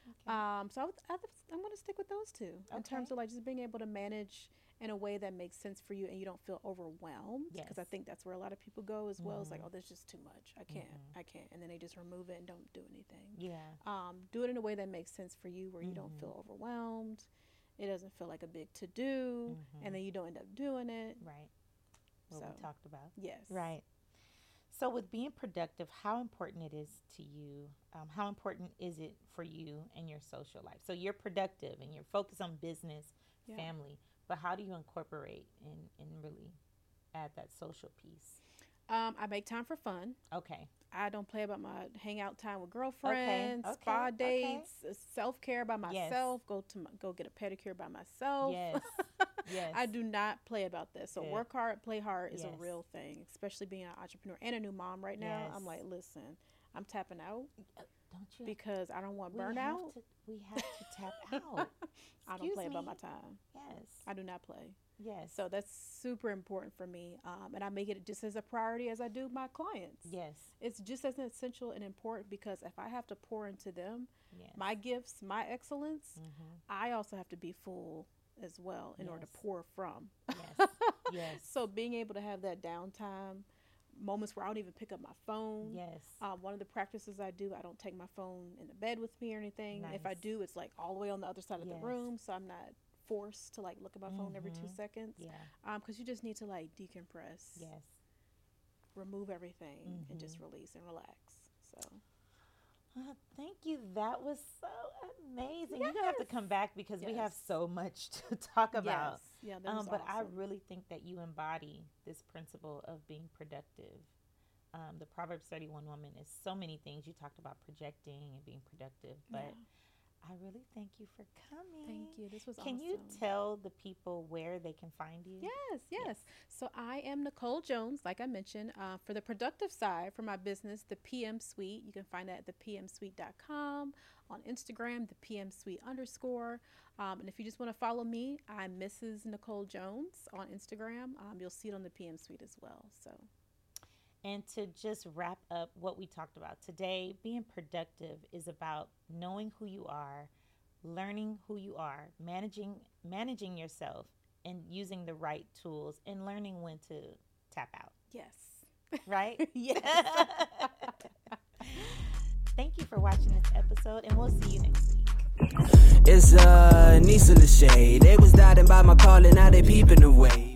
[SPEAKER 2] Okay.
[SPEAKER 3] Um, so I would, I would, I'm going to stick with those two in terms of like just being able to manage in a way that makes sense for you and you don't feel overwhelmed. Because I think that's where a lot of people go as well. It's like, oh, there's just too much. I can't.
[SPEAKER 2] Mhm.
[SPEAKER 3] I can't. And then they just remove it and don't do anything.
[SPEAKER 2] yeah.
[SPEAKER 3] Um, do it in a way that makes sense for you where you don't
[SPEAKER 2] Mhm.
[SPEAKER 3] feel overwhelmed. It doesn't feel like a big to do.
[SPEAKER 2] Mhm.
[SPEAKER 3] And then you don't end up doing it.
[SPEAKER 2] Right. What
[SPEAKER 3] So,
[SPEAKER 2] we talked about.
[SPEAKER 3] Yes.
[SPEAKER 2] Right. So, with being productive, how important it is to you? Um, how important is it for you in your social life? So, you're productive and you're focused on business,
[SPEAKER 3] Yeah.
[SPEAKER 2] family, but how do you incorporate and, and really add that social piece?
[SPEAKER 3] Um, I make time for fun.
[SPEAKER 2] Okay.
[SPEAKER 3] I don't play about my hangout time with girlfriends,
[SPEAKER 2] okay,
[SPEAKER 3] spa
[SPEAKER 2] okay.
[SPEAKER 3] dates, self care by
[SPEAKER 2] Yes.
[SPEAKER 3] myself. Go to my, go get a pedicure by myself.
[SPEAKER 2] Yes. yes.
[SPEAKER 3] I do not play about this. So
[SPEAKER 2] Good.
[SPEAKER 3] work hard, play hard is
[SPEAKER 2] Yes.
[SPEAKER 3] a real thing, especially being an entrepreneur and a new mom right now. I'm like, listen, I'm tapping out
[SPEAKER 2] Don't you?
[SPEAKER 3] because I don't want
[SPEAKER 2] we
[SPEAKER 3] burnout.
[SPEAKER 2] Have to, we have to tap out.
[SPEAKER 3] I don't play about my time.
[SPEAKER 2] Yes.
[SPEAKER 3] I do not play.
[SPEAKER 2] Yes.
[SPEAKER 3] So that's super important for me. Um, and I make it just as a priority as I do my clients.
[SPEAKER 2] yes.
[SPEAKER 3] It's just as essential and important because if I have to pour into them,
[SPEAKER 2] Yes.
[SPEAKER 3] my gifts, my excellence,
[SPEAKER 2] Mhm.
[SPEAKER 3] I also have to be full as well in order to pour from.
[SPEAKER 2] Yes. yes.
[SPEAKER 3] So being able to have that downtime, moments where I don't even pick up my phone.
[SPEAKER 2] yes.
[SPEAKER 3] Um, one of the practices I do, I don't take my phone in the bed with me or anything. If I do, it's like all the way on the other side of
[SPEAKER 2] Yes.
[SPEAKER 3] the room, so I'm not forced to like look at my phone every two
[SPEAKER 2] Mhm.
[SPEAKER 3] seconds.
[SPEAKER 2] yeah.
[SPEAKER 3] Um, because you just need to like decompress,
[SPEAKER 2] Yes.
[SPEAKER 3] remove everything, and just
[SPEAKER 2] Mhm.
[SPEAKER 3] release and relax. So
[SPEAKER 2] Uh, thank you. That was so amazing. You're gonna have to come back because we have so much to talk about.
[SPEAKER 3] yes, yeah, that
[SPEAKER 2] Um, but I really think that you embody this principle of being productive. Um, the Proverbs 31 woman is so many things. You talked about projecting and being productive, but
[SPEAKER 3] Yeah.
[SPEAKER 2] I really thank you for coming.
[SPEAKER 3] Thank you. This was
[SPEAKER 2] Can
[SPEAKER 3] awesome.
[SPEAKER 2] you tell the people where they can find you?
[SPEAKER 3] Yes, yes. So I am Nicole Jones, like I mentioned. Uh, for the productive side for my business, the PM Suite, you can find that at thepmsuite.com. On Instagram, the PM Suite underscore. Um, and if you just want to follow me, I'm Mrs. Nicole Jones on Instagram. Um, you'll see it on the PM Suite as well. So
[SPEAKER 2] And to just wrap up what we talked about today, being productive is about knowing who you are, learning who you are, managing managing yourself and using the right tools and learning when to tap out,
[SPEAKER 3] yes,
[SPEAKER 2] right?
[SPEAKER 3] yes.
[SPEAKER 2] Thank you for watching this episode and we'll see you next week.
[SPEAKER 1] It's uh, Nisa Lachey. They was doubting by my calling, now they peeping away.